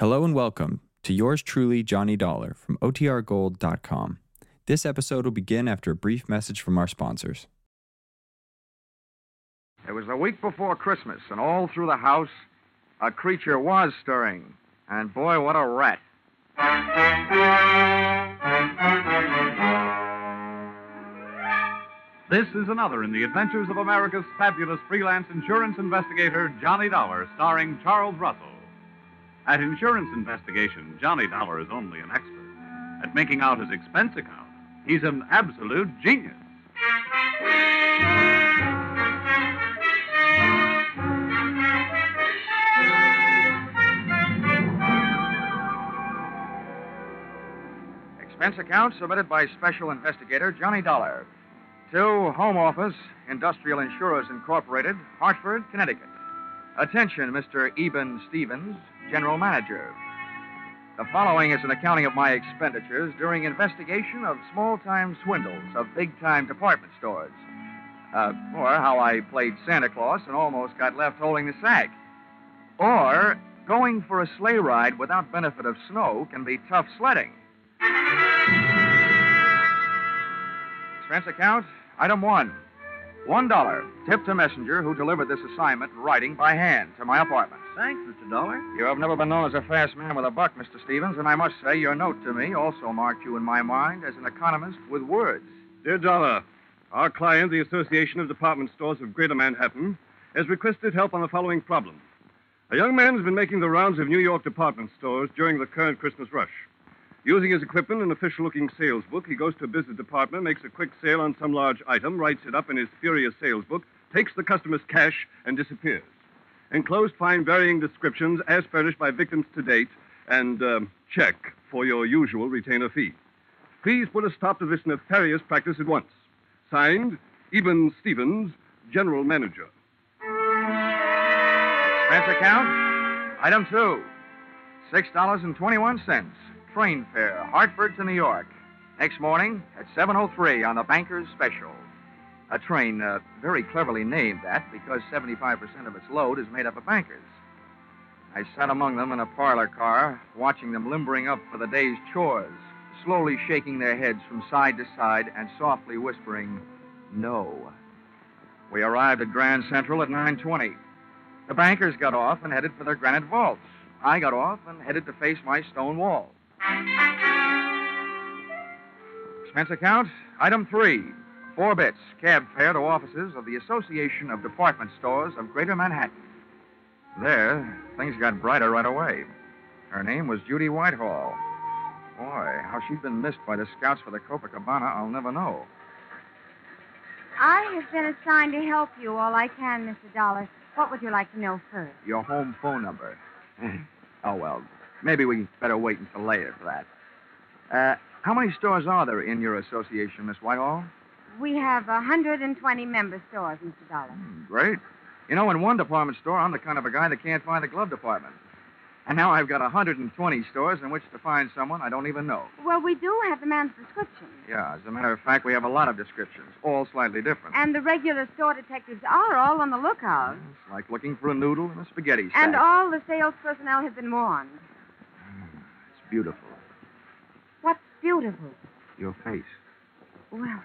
Hello and welcome to yours truly, Johnny Dollar from OTRGold.com. This episode will begin after a brief message from our sponsors. It was the week before Christmas, and all through the house, a creature was stirring. And boy, what a rat. This is another in the adventures of America's fabulous freelance insurance investigator, Johnny Dollar, starring Charles Russell. At insurance investigation, Johnny Dollar is only an expert. At making out his expense account, he's an absolute genius. Expense account submitted by Special Investigator Johnny Dollar to Home Office, Industrial Insurers Incorporated, Hartford, Connecticut. Attention, Mr. Eben Stevens, General Manager. The following is an accounting of my expenditures during investigation of small time swindles of big time department stores. Uh, or how I played Santa Claus and almost got left holding the sack. Or going for a sleigh ride without benefit of snow can be tough sledding. Expense account, item one. One dollar, tip to messenger who delivered this assignment writing by hand to my apartment. Thanks, Mr. Dollar. You have never been known as a fast man with a buck, Mr. Stevens, and I must say your note to me also marked you in my mind as an economist with words. Dear Dollar, our client, the Association of Department Stores of Greater Manhattan, has requested help on the following problem. A young man has been making the rounds of New York department stores during the current Christmas rush. Using his equipment and official looking sales book, he goes to a business department, makes a quick sale on some large item, writes it up in his furious sales book, takes the customer's cash, and disappears. Enclosed find varying descriptions as furnished by victims to date and um, check for your usual retainer fee. Please put a stop to this nefarious practice at once. Signed, Eben Stevens, General Manager. Expense account, item two, $6.21. Train fare, Hartford to New York. Next morning at 7.03 on the Banker's Special. A train uh, very cleverly named that because 75% of its load is made up of bankers. I sat among them in a parlor car, watching them limbering up for the day's chores, slowly shaking their heads from side to side and softly whispering, No. We arrived at Grand Central at 9.20. The bankers got off and headed for their granite vaults. I got off and headed to face my stone wall. Expense account, item three. Four bits, cab fare to offices of the Association of Department Stores of Greater Manhattan. There, things got brighter right away. Her name was Judy Whitehall. Boy, how she'd been missed by the scouts for the Copacabana, I'll never know. I have been assigned to help you all I can, Mr. Dollar. What would you like to know first? Your home phone number. oh, well, maybe we better wait until later for that. Uh, how many stores are there in your association, Miss Whitehall? We have 120 member stores, Mr. Dollar. Hmm, great. You know, in one department store, I'm the kind of a guy that can't find the glove department. And now I've got 120 stores in which to find someone I don't even know. Well, we do have the man's description. Yeah, as a matter of fact, we have a lot of descriptions, all slightly different. And the regular store detectives are all on the lookout. It's like looking for a noodle in a spaghetti sack. And all the sales personnel have been warned. Beautiful. What's beautiful? Your face. Well,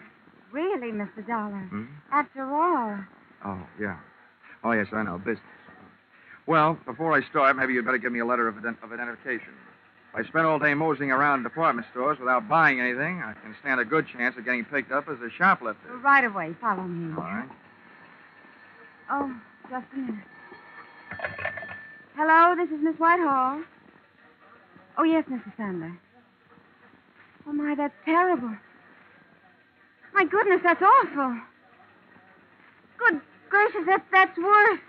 really, Mr. Dollar. Hmm? After all. Oh, yeah. Oh, yes, I know. Business. Well, before I start, maybe you'd better give me a letter of, ident- of identification. If I spend all day moseying around department stores without buying anything, I can stand a good chance of getting picked up as a shoplifter. Right away. Follow me. All right. Oh, just a minute. Hello, this is Miss Whitehall. Oh, yes, Mrs. Sandler. Oh, my, that's terrible. My goodness, that's awful. Good gracious, that, that's worse.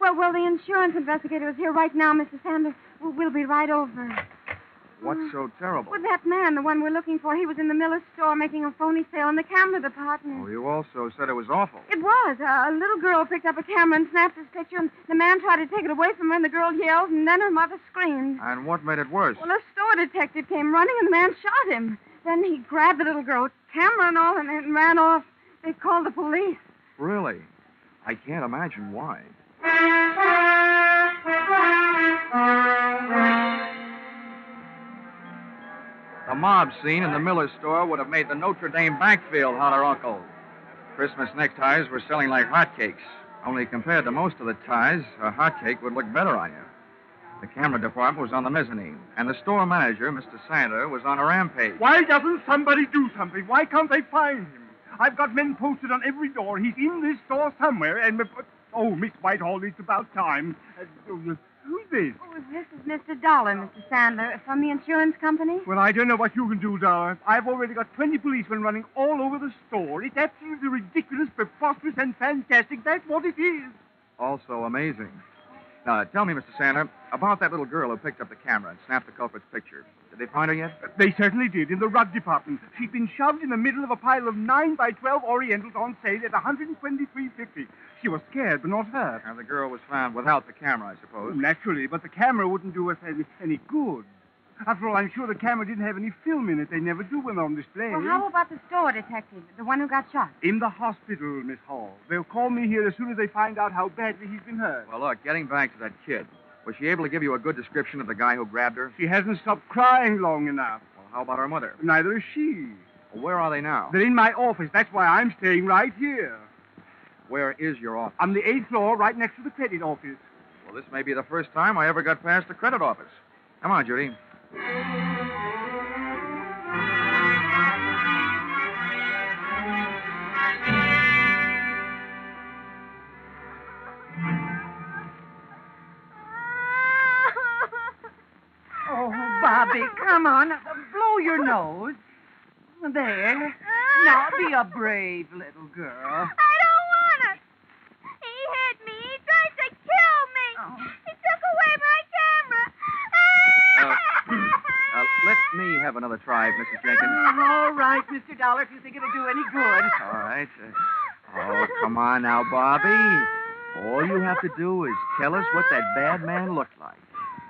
Well, well, the insurance investigator is here right now, Mrs. Sanders. We'll, we'll be right over. What's so terrible? Well, that man, the one we're looking for, he was in the Miller store making a phony sale in the camera department. Oh, you also said it was awful. It was. Uh, a little girl picked up a camera and snapped his picture, and the man tried to take it away from her, and the girl yelled, and then her mother screamed. And what made it worse? Well, a store detective came running, and the man shot him. Then he grabbed the little girl, camera and all, and, and ran off. They called the police. Really? I can't imagine why. mob scene in the Miller store would have made the Notre Dame backfield holler uncle. Christmas neckties were selling like hotcakes. Only compared to most of the ties, a hotcake would look better on you. The camera department was on the mezzanine, and the store manager, Mr. Sandler, was on a rampage. Why doesn't somebody do something? Why can't they find him? I've got men posted on every door. He's in this store somewhere, and. Oh, Miss Whitehall, it's about time. Uh, who's this? Oh, this is Mr. Dollar, Mr. Sandler, from the insurance company. Well, I don't know what you can do, Dollar. I've already got 20 policemen running all over the store. It's absolutely ridiculous, preposterous, and fantastic. That's what it is. Also amazing. Now, tell me, Mr. Sandler, about that little girl who picked up the camera and snapped the culprit's picture. Did they find her yet? They certainly did, in the rug department. She'd been shoved in the middle of a pile of 9 by 12 Orientals on sale at 123.50. She was scared, but not hurt. Now, the girl was found without the camera, I suppose. Naturally, but the camera wouldn't do us any, any good. After all, I'm sure the camera didn't have any film in it. They never do when they're on display. Well, how about the store detective, the one who got shot? In the hospital, Miss Hall. They'll call me here as soon as they find out how badly he's been hurt. Well, look, getting back to that kid. Was she able to give you a good description of the guy who grabbed her? She hasn't stopped crying long enough. Well, how about her mother? Neither is she. Well, where are they now? They're in my office. That's why I'm staying right here. Where is your office? On the eighth floor, right next to the credit office. Well, this may be the first time I ever got past the credit office. Come on, Judy. Come on. Blow your nose. There. Now be a brave little girl. I don't want to. He hit me. He tried to kill me. Oh. He took away my camera. Uh, let me have another try, Mrs. Jenkins. All right, Mr. Dollar, if you think it'll do any good. All right. Uh, oh, come on now, Bobby. All you have to do is tell us what that bad man looked like.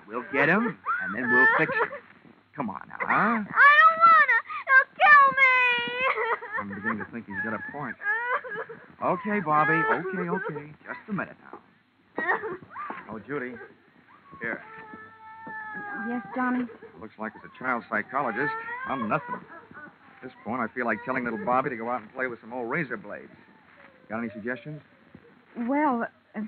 We'll get him, and then we'll fix him. Come on now, huh? I don't want to. He'll kill me. I'm beginning to think he's got a point. Okay, Bobby. Okay, okay. Just a minute now. Oh, Judy. Here. Yes, Johnny. Looks like it's a child psychologist. I'm nothing. At this point, I feel like telling little Bobby to go out and play with some old razor blades. Got any suggestions? Well, uh,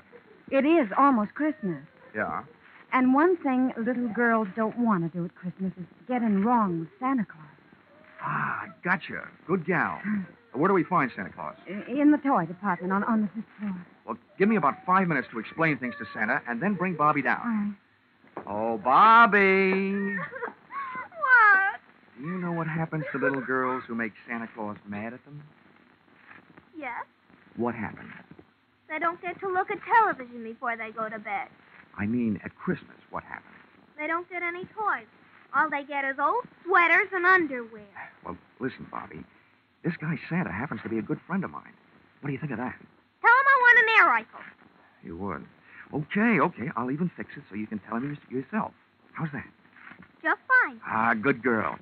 it is almost Christmas. Yeah. And one thing little girls don't want to do at Christmas is get in wrong with Santa Claus. Ah, gotcha. Good gal. Where do we find Santa Claus? In the toy department on, on the fifth floor. Well, give me about five minutes to explain things to Santa, and then bring Bobby down. right. Oh, Bobby. what? Do you know what happens to little girls who make Santa Claus mad at them? Yes. What happens? They don't get to look at television before they go to bed. I mean, at Christmas, what happens? They don't get any toys. All they get is old sweaters and underwear. Well, listen, Bobby. This guy Santa happens to be a good friend of mine. What do you think of that? Tell him I want an air rifle. You would. Okay, okay. I'll even fix it so you can tell him yourself. How's that? Just fine. Ah, good girl.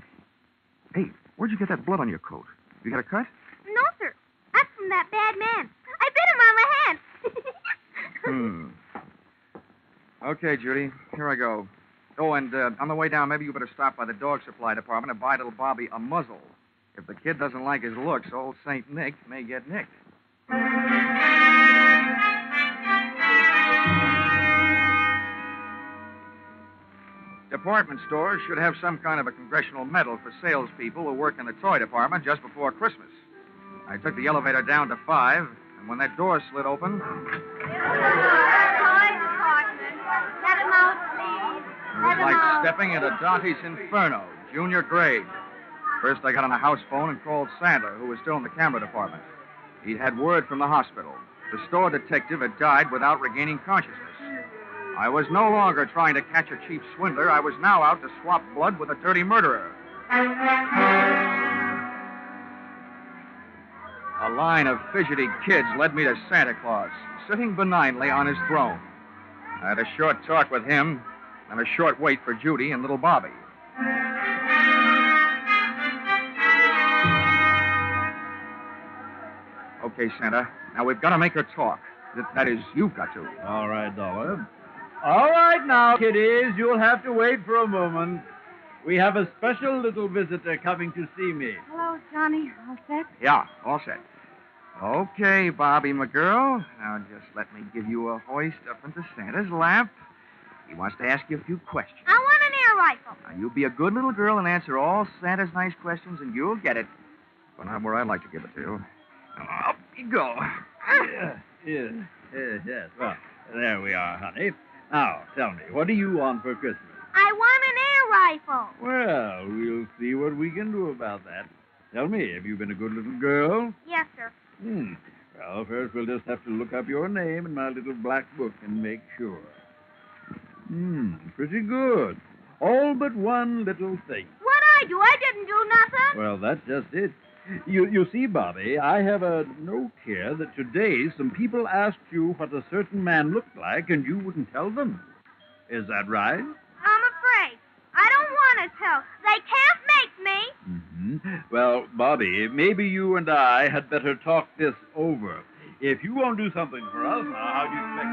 Hey, where'd you get that blood on your coat? You got a cut? No, sir. That's from that bad man. I bit him on the hand. Hmm. Okay, Judy. Here I go. Oh, and uh, on the way down, maybe you better stop by the dog supply department and buy little Bobby a muzzle. If the kid doesn't like his looks, old Saint Nick may get nicked. Department stores should have some kind of a congressional medal for salespeople who work in the toy department just before Christmas. I took the elevator down to five, and when that door slid open, Toy department. Let him out, please. It was like stepping into Dante's Inferno, junior grade. First, I got on a house phone and called Sandler, who was still in the camera department. He'd had word from the hospital. The store detective had died without regaining consciousness. I was no longer trying to catch a cheap swindler. I was now out to swap blood with a dirty murderer. A line of fidgety kids led me to Santa Claus, sitting benignly on his throne. I had a short talk with him and a short wait for Judy and little Bobby. Okay, Santa. Now we've got to make her talk. That, that is, you've got to. All right, Dollar. All right now, kiddies, you'll have to wait for a moment. We have a special little visitor coming to see me. Hello, Johnny. All set? Yeah, all set. Okay, Bobby, my girl. Now just let me give you a hoist up into Santa's lap. He wants to ask you a few questions. I want an air rifle. Now, you be a good little girl and answer all Santa's nice questions, and you'll get it. But not where I'd like to give it to you. Now, up you go. Yes, yes, yes, yes. Well, there we are, honey. Now, tell me, what do you want for Christmas? I want an air rifle. Well, we'll see what we can do about that. Tell me, have you been a good little girl? Yes, sir. Hmm. Well, first we'll just have to look up your name in my little black book and make sure. Hmm, pretty good. All but one little thing. What I do? I didn't do nothing. Well, that's just it. You, you see, Bobby, I have a note here that today some people asked you what a certain man looked like and you wouldn't tell them. Is that right? I'm afraid. I don't want to tell. They can't make me. hmm Well, Bobby, maybe you and I had better talk this over. If you won't do something for us, how do you expect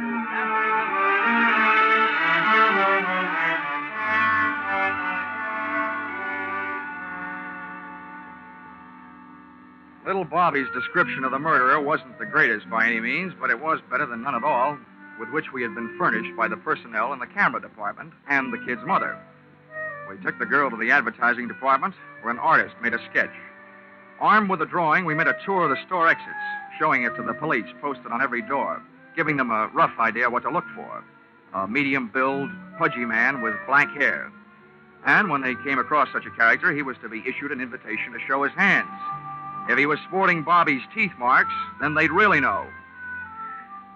to Little Bobby's description of the murderer wasn't the greatest by any means, but it was better than none at all, with which we had been furnished by the personnel in the camera department and the kid's mother. We took the girl to the advertising department, where an artist made a sketch. Armed with a drawing, we made a tour of the store exits, showing it to the police posted on every door, giving them a rough idea what to look for. A medium build, pudgy man with black hair. And when they came across such a character, he was to be issued an invitation to show his hands. If he was sporting Bobby's teeth marks, then they'd really know.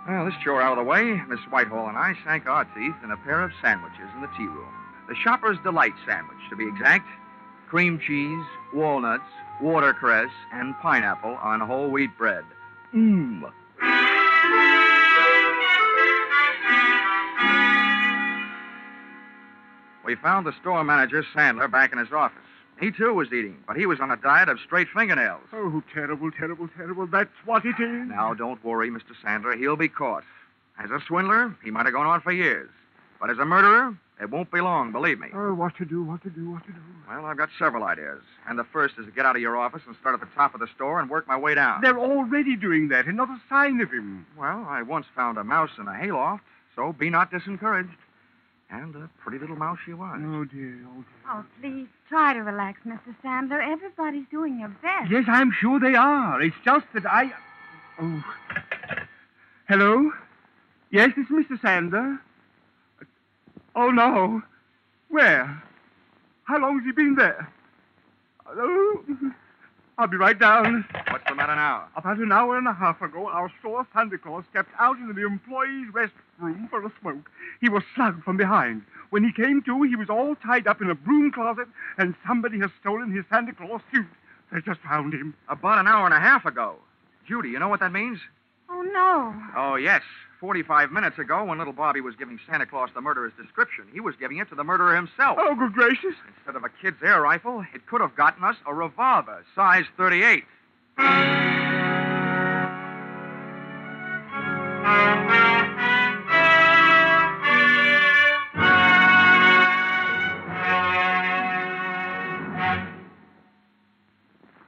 Well, this chore out of the way, Miss Whitehall and I sank our teeth in a pair of sandwiches in the tea room. The Shopper's Delight sandwich, to be exact. Cream cheese, walnuts, watercress, and pineapple on whole wheat bread. Mmm. We found the store manager, Sandler, back in his office. He, too, was eating, but he was on a diet of straight fingernails. Oh, terrible, terrible, terrible. That's what it is. Now, don't worry, Mr. Sandler. He'll be caught. As a swindler, he might have gone on for years. But as a murderer, it won't be long, believe me. Oh, what to do, what to do, what to do. Well, I've got several ideas. And the first is to get out of your office and start at the top of the store and work my way down. They're already doing that, and not a sign of him. Well, I once found a mouse in a hayloft, so be not disencouraged. And a pretty little mouse she was. Oh, dear, oh, dear. Oh, please, try to relax, Mr. Sandler. Everybody's doing their best. Yes, I'm sure they are. It's just that I. Oh. Hello? Yes, it's Mr. Sandler. Oh, no. Where? How long has he been there? Oh, I'll be right down. What's the matter now? About an hour and a half ago, our store Santa Claus stepped out into the employees' restroom for a smoke. He was slugged from behind. When he came to, he was all tied up in a broom closet, and somebody has stolen his Santa Claus suit. They just found him. About an hour and a half ago. Judy, you know what that means? Oh, no. Oh, yes. 45 minutes ago, when little Bobby was giving Santa Claus the murderer's description, he was giving it to the murderer himself. Oh, good gracious. Instead of a kid's air rifle, it could have gotten us a revolver, size 38.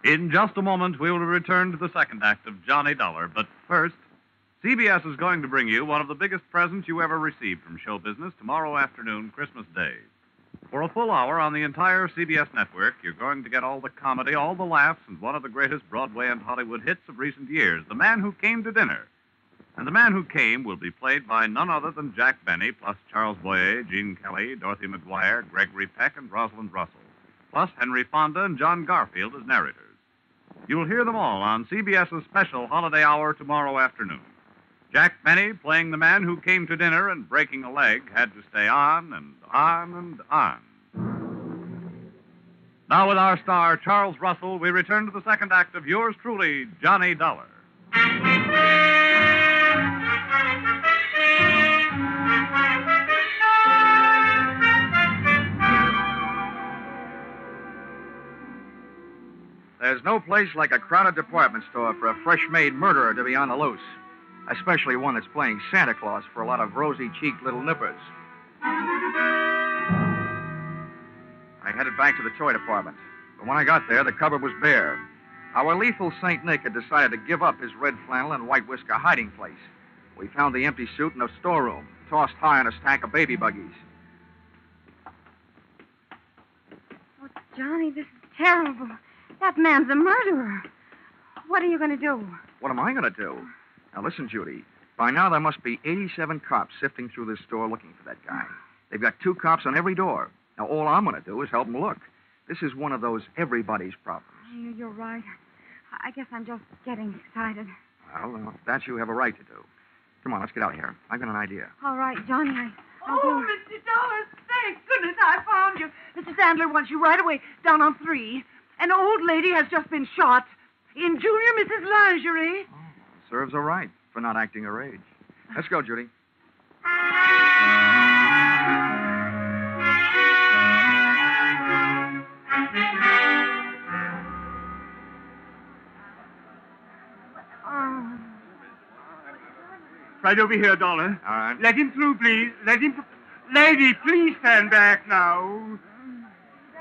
In just a moment, we will return to the second act of Johnny Dollar. But first, CBS is going to bring you one of the biggest presents you ever received from show business tomorrow afternoon, Christmas Day. For a full hour on the entire CBS network, you're going to get all the comedy, all the laughs, and one of the greatest Broadway and Hollywood hits of recent years, The Man Who Came to Dinner. And the man who came will be played by none other than Jack Benny, plus Charles Boyer, Gene Kelly, Dorothy McGuire, Gregory Peck, and Rosalind Russell, plus Henry Fonda and John Garfield as narrators. You'll hear them all on CBS's special holiday hour tomorrow afternoon. Jack Benny, playing the man who came to dinner and breaking a leg, had to stay on and on and on. Now, with our star, Charles Russell, we return to the second act of yours truly, Johnny Dollar. There's no place like a crowded department store for a fresh made murderer to be on the loose, especially one that's playing Santa Claus for a lot of rosy cheeked little nippers. I headed back to the toy department. But when I got there, the cupboard was bare. Our lethal St. Nick had decided to give up his red flannel and white whisker hiding place. We found the empty suit in a storeroom, tossed high on a stack of baby buggies. Oh, Johnny, this is terrible. That man's a murderer. What are you going to do? What am I going to do? Now, listen, Judy. By now, there must be 87 cops sifting through this store looking for that guy. They've got two cops on every door. Now, all I'm going to do is help them look. This is one of those everybody's problems. Oh, you- You're right. I guess I'm just getting excited. Well, that you have a right to do. Come on, let's get out of here. I've got an idea. All right, Johnny, I, I'll Oh, do... Mr. Dollars, thank goodness I found you. Mr. Sandler wants you right away down on three. An old lady has just been shot in Junior Mrs. Lingerie. Oh, serves her right for not acting her age. Let's go, Judy. Oh. Right over here, Dollar. All right. Let him through, please. Let him. Lady, please stand back now.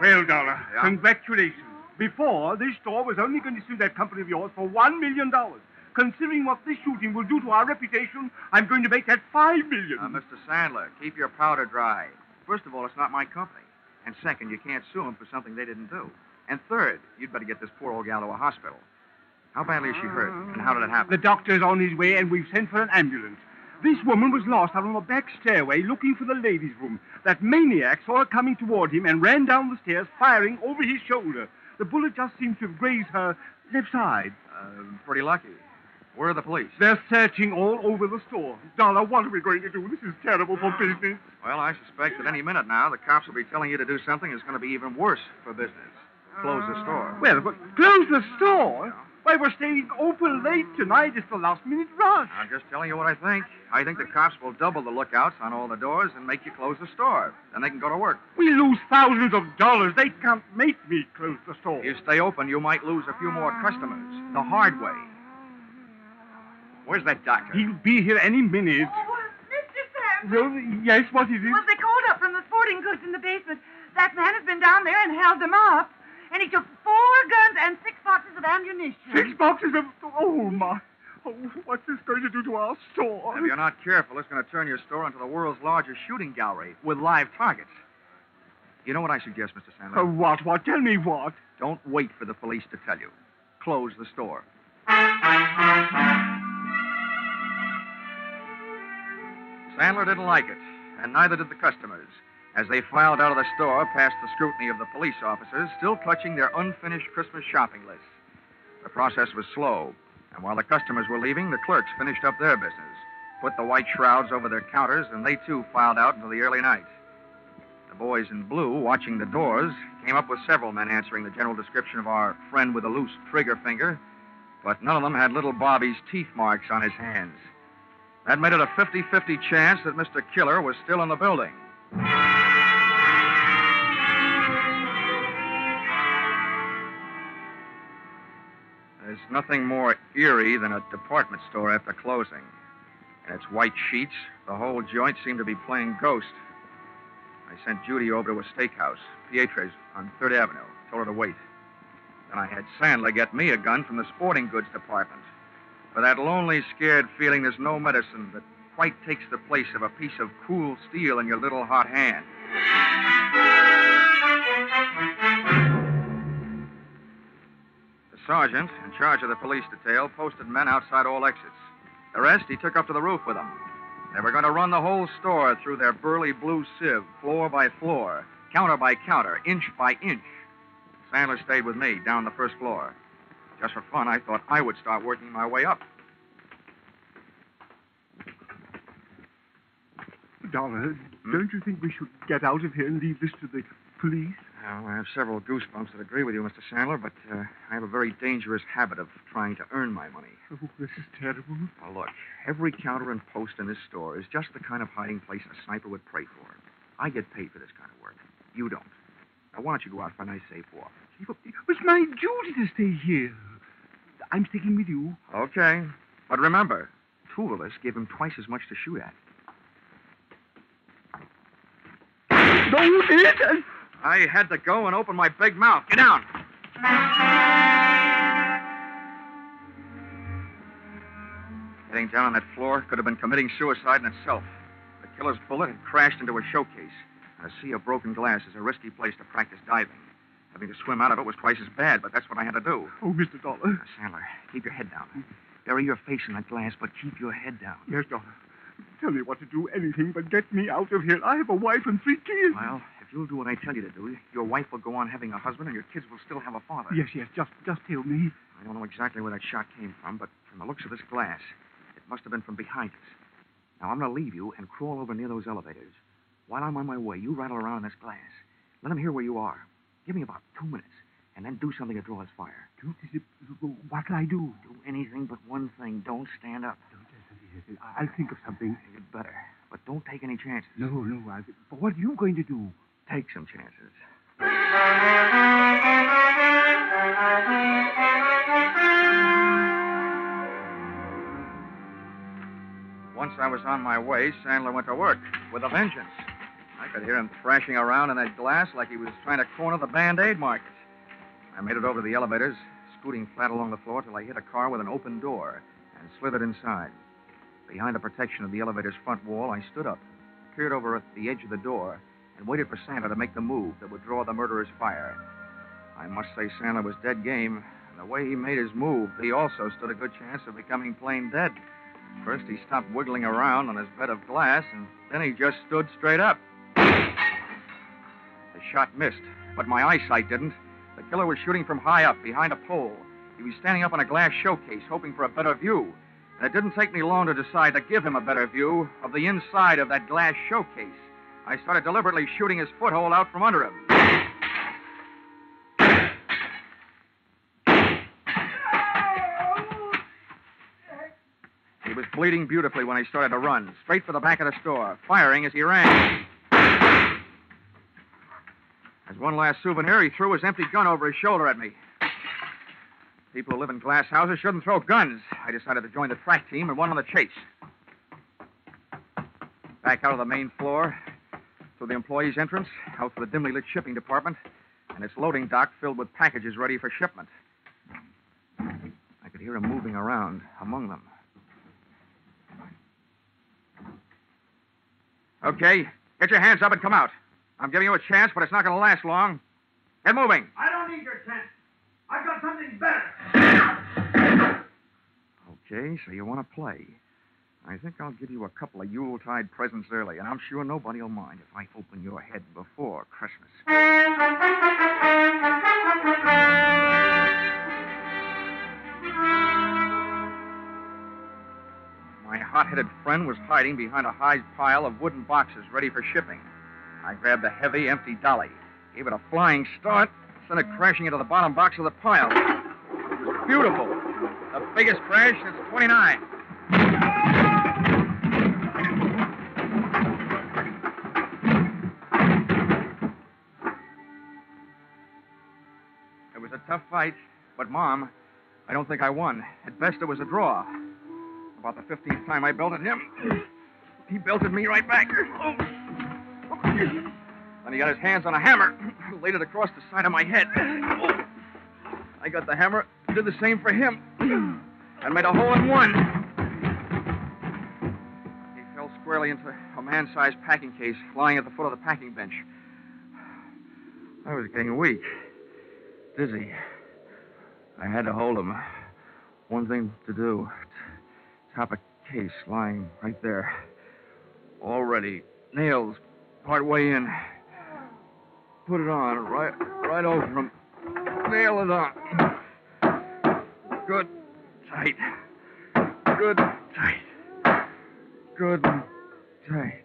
Well, Dollar, Yeah? congratulations. Before, this store was only going to sue that company of yours for one million dollars. Considering what this shooting will do to our reputation, I'm going to make that five million. Uh, Mr. Sandler, keep your powder dry. First of all, it's not my company. And second, you can't sue them for something they didn't do. And third, you'd better get this poor old gal to a hospital. How badly is she hurt? And how did it happen? The doctor's on his way, and we've sent for an ambulance. This woman was lost out on the back stairway looking for the ladies' room. That maniac saw her coming toward him and ran down the stairs, firing over his shoulder. The bullet just seemed to have grazed her left side. Uh, pretty lucky. Where are the police? They're searching all over the store. Dollar, what are we going to do? This is terrible for business. Well, I suspect that any minute now, the cops will be telling you to do something that's going to be even worse for business. Close the store. Well, but close the store? Why, we're staying open late tonight. It's the last minute rush. I'm just telling you what I think. I think the cops will double the lookouts on all the doors and make you close the store. Then they can go to work. We lose thousands of dollars. They can't make me close the store. If you stay open, you might lose a few more customers. The hard way. Where's that doctor? He'll be here any minute. Oh, Mr. Sandler. Well, yes, what is it? Well, they called up from the sporting goods in the basement. That man has been down there and held them up. And he took four guns and six boxes of ammunition. Six boxes of. Oh, my. Oh, what's this going to do to our store? If you're not careful, it's going to turn your store into the world's largest shooting gallery with live targets. You know what I suggest, Mr. Sandler? Oh, what? What? Tell me what. Don't wait for the police to tell you. Close the store. Sandler didn't like it, and neither did the customers, as they filed out of the store past the scrutiny of the police officers, still clutching their unfinished Christmas shopping lists. The process was slow, and while the customers were leaving, the clerks finished up their business, put the white shrouds over their counters, and they too filed out into the early night. The boys in blue, watching the doors, came up with several men answering the general description of our friend with a loose trigger finger, but none of them had little Bobby's teeth marks on his hands. That made it a 50 50 chance that Mr. Killer was still in the building. There's nothing more eerie than a department store after closing. In its white sheets, the whole joint seemed to be playing ghost. I sent Judy over to a steakhouse, Pietro's, on 3rd Avenue. Told her to wait. Then I had Sandler get me a gun from the sporting goods department. For that lonely, scared feeling, there's no medicine that quite takes the place of a piece of cool steel in your little hot hand. Sergeant, in charge of the police detail, posted men outside all exits. The rest he took up to the roof with him. They were going to run the whole store through their burly blue sieve, floor by floor, counter by counter, inch by inch. Sandler stayed with me down the first floor. Just for fun, I thought I would start working my way up. Dollar, hmm? don't you think we should get out of here and leave this to the police? Well, I have several goosebumps that agree with you, Mr. Sandler, but uh, I have a very dangerous habit of trying to earn my money. Oh, this is terrible. Now, look, every counter and post in this store is just the kind of hiding place a sniper would pray for. I get paid for this kind of work. You don't. Now, why don't you go out for a nice, safe walk? It's my duty to stay here. I'm sticking with you. Okay. But remember, two of us give him twice as much to shoot at. Don't it! Uh, I had to go and open my big mouth. Get down. Getting down on that floor could have been committing suicide in itself. The killer's bullet had crashed into a showcase. And a sea of broken glass is a risky place to practice diving. Having to swim out of it was twice as bad, but that's what I had to do. Oh, Mr. Dollar. Now, Sandler, keep your head down. Bury your face in that glass, but keep your head down. Yes, Dollar. Tell me what to do, anything but get me out of here. I have a wife and three kids. Well, you'll do what I tell you to do, your wife will go on having a husband and your kids will still have a father. Yes, yes, just just tell me. I don't know exactly where that shot came from, but from the looks of this glass, it must have been from behind us. Now, I'm going to leave you and crawl over near those elevators. While I'm on my way, you rattle around in this glass. Let them hear where you are. Give me about two minutes, and then do something to draw his fire. What can I do? Do anything but one thing. Don't stand up. I'll think of something. You'd better. But don't take any chances. No, no. I, but what are you going to do? Take some chances. Once I was on my way, Sandler went to work with a vengeance. I could hear him thrashing around in that glass like he was trying to corner the Band Aid market. I made it over to the elevators, scooting flat along the floor till I hit a car with an open door and slithered inside. Behind the protection of the elevator's front wall, I stood up, peered over at the edge of the door, and waited for Santa to make the move that would draw the murderer's fire. I must say Santa was dead game. And the way he made his move, he also stood a good chance of becoming plain dead. First, he stopped wiggling around on his bed of glass, and then he just stood straight up. The shot missed, but my eyesight didn't. The killer was shooting from high up, behind a pole. He was standing up on a glass showcase, hoping for a better view. And it didn't take me long to decide to give him a better view of the inside of that glass showcase. I started deliberately shooting his foothold out from under him. He was bleeding beautifully when I started to run, straight for the back of the store, firing as he ran. As one last souvenir, he threw his empty gun over his shoulder at me. People who live in glass houses shouldn't throw guns. I decided to join the track team and went on the chase. Back out of the main floor, through the employees' entrance, out to the dimly lit shipping department, and its loading dock filled with packages ready for shipment. I could hear him moving around among them. Okay, get your hands up and come out. I'm giving you a chance, but it's not going to last long. Get moving. I don't need your chance. I've got something better. Okay, so you want to play. I think I'll give you a couple of Yuletide presents early, and I'm sure nobody will mind if I open your head before Christmas. My hot-headed friend was hiding behind a high pile of wooden boxes ready for shipping. I grabbed the heavy, empty dolly, gave it a flying start, sent it crashing into the bottom box of the pile. It was beautiful. The biggest crash since 29. Tough fight, but, Mom, I don't think I won. At best, it was a draw. About the 15th time I belted him, he belted me right back. Then he got his hands on a hammer, laid it across the side of my head. I got the hammer, did the same for him, and made a hole in one. He fell squarely into a man sized packing case lying at the foot of the packing bench. I was getting weak, dizzy. I had to hold him. One thing to do top a case lying right there. Already. Nails part way in. Put it on right right over him. Nail it on. Good tight. Good tight. Good tight.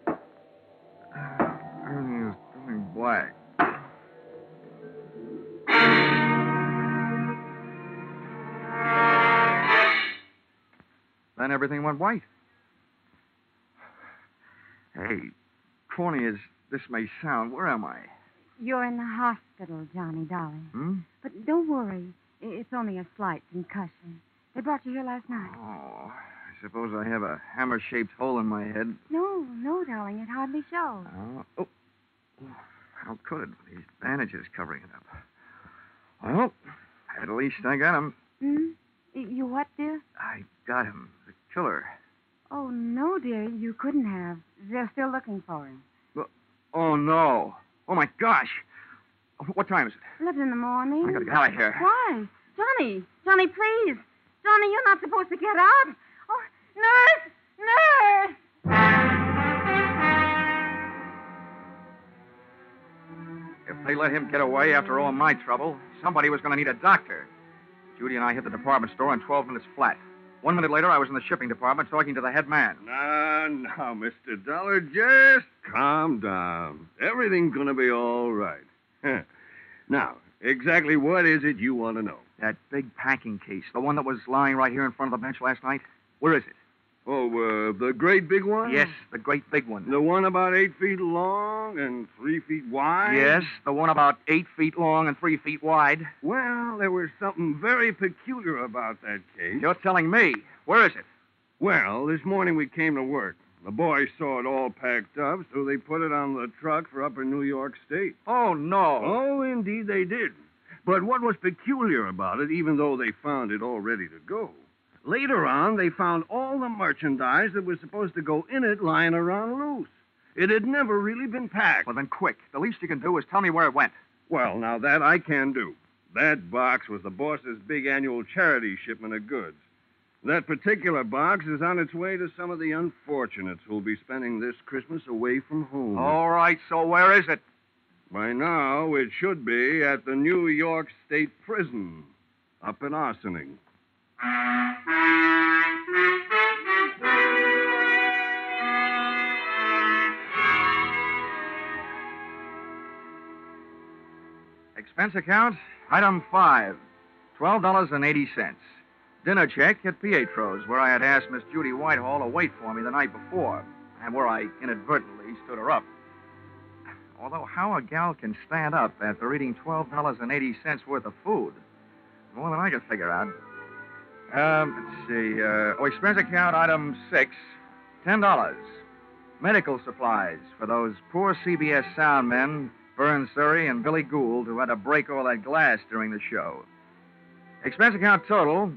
Uh, everything is turning black. Then everything went white. Hey, corny as this may sound, where am I? You're in the hospital, Johnny darling. Hmm? But don't worry. It's only a slight concussion. They brought you here last night. Oh, I suppose I have a hammer shaped hole in my head. No, no, darling. It hardly shows. Oh, oh. How could it these bandages covering it up? Well, at least I got him. Hmm? You what, dear? I got him. The killer. Oh, no, dear. You couldn't have. They're still looking for him. Oh, no. Oh, my gosh. What time is it? Eleven in the morning. I gotta get out of here. Why? Johnny! Johnny, please! Johnny, you're not supposed to get out! Oh, nurse! Nurse! If they let him get away after all my trouble, somebody was going to need a doctor. Judy and I hit the department store in 12 minutes flat. One minute later, I was in the shipping department talking to the head man. Now, now, Mr. Dollar, just calm down. Everything's going to be all right. now, exactly what is it you want to know? That big packing case, the one that was lying right here in front of the bench last night, where is it? Oh, uh, the great big one? Yes, the great big one. The one about eight feet long and three feet wide? Yes, the one about eight feet long and three feet wide. Well, there was something very peculiar about that case. You're telling me. Where is it? Well, this morning we came to work. The boys saw it all packed up, so they put it on the truck for upper New York State. Oh, no. Oh, indeed they did. But what was peculiar about it, even though they found it all ready to go, later on they found all the merchandise that was supposed to go in it lying around loose. It had never really been packed. Well, then quick. The least you can do is tell me where it went. Well, now that I can do. That box was the boss's big annual charity shipment of goods. That particular box is on its way to some of the unfortunates who'll be spending this Christmas away from home. All right, so where is it? By now, it should be at the New York State Prison, up in Ossining. Expense account, item five, $12.80. Dinner check at Pietro's, where I had asked Miss Judy Whitehall to wait for me the night before, and where I inadvertently stood her up. Although, how a gal can stand up after eating $12.80 worth of food, more than I can figure out. Um, let's see. Uh, oh, expense account, item six, $10. Medical supplies for those poor CBS sound men, Berne Surrey and Billy Gould, who had to break all that glass during the show. Expense account total,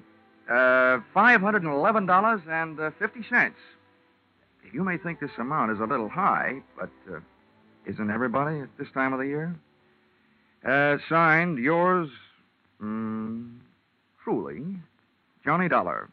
uh, $511.50. You may think this amount is a little high, but uh, isn't everybody at this time of the year? Uh, signed, yours, mm, truly, Johnny Dollar.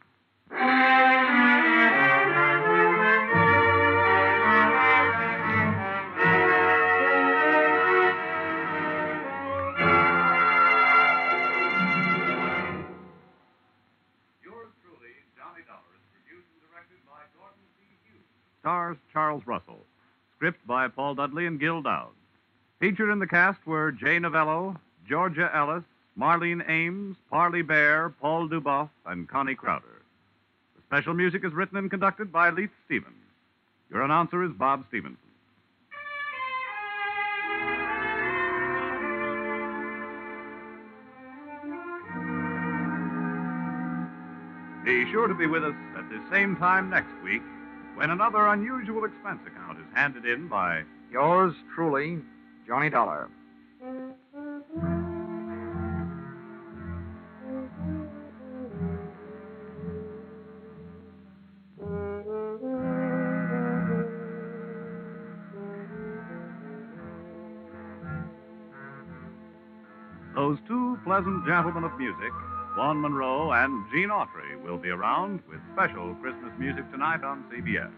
Yours truly, Johnny Dollar, produced and directed by Gordon T. Hughes. Stars Charles Russell. Script by Paul Dudley and Gil Doud. Featured in the cast were Jay Novello, Georgia Ellis, Marlene Ames, Parley Baer, Paul Dubov, and Connie Crowder. The special music is written and conducted by Leith Stevens. Your announcer is Bob Stevenson. Be sure to be with us at the same time next week when another unusual expense account is handed in by Yours truly, Johnny Dollar. Pleasant gentlemen of music, Vaughn Monroe and Gene Autry, will be around with special Christmas music tonight on CBS.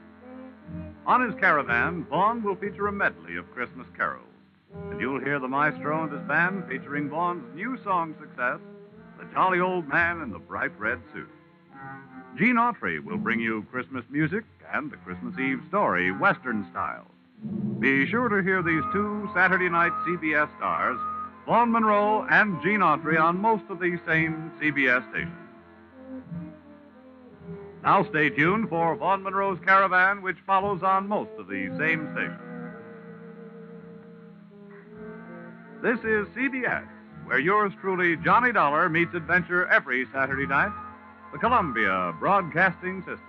On his caravan, Vaughn will feature a medley of Christmas carols. And you'll hear the maestro and his band featuring Vaughn's new song success, The Jolly Old Man in the Bright Red Suit. Gene Autry will bring you Christmas music and the Christmas Eve story, Western style. Be sure to hear these two Saturday night CBS stars, Vaughn Monroe and Gene Autry, on most of these same CBS stations. Now stay tuned for Vaughn Monroe's Caravan, which follows on most of these same stations. This is CBS, where yours truly, Johnny Dollar, meets adventure every Saturday night. The Columbia Broadcasting System.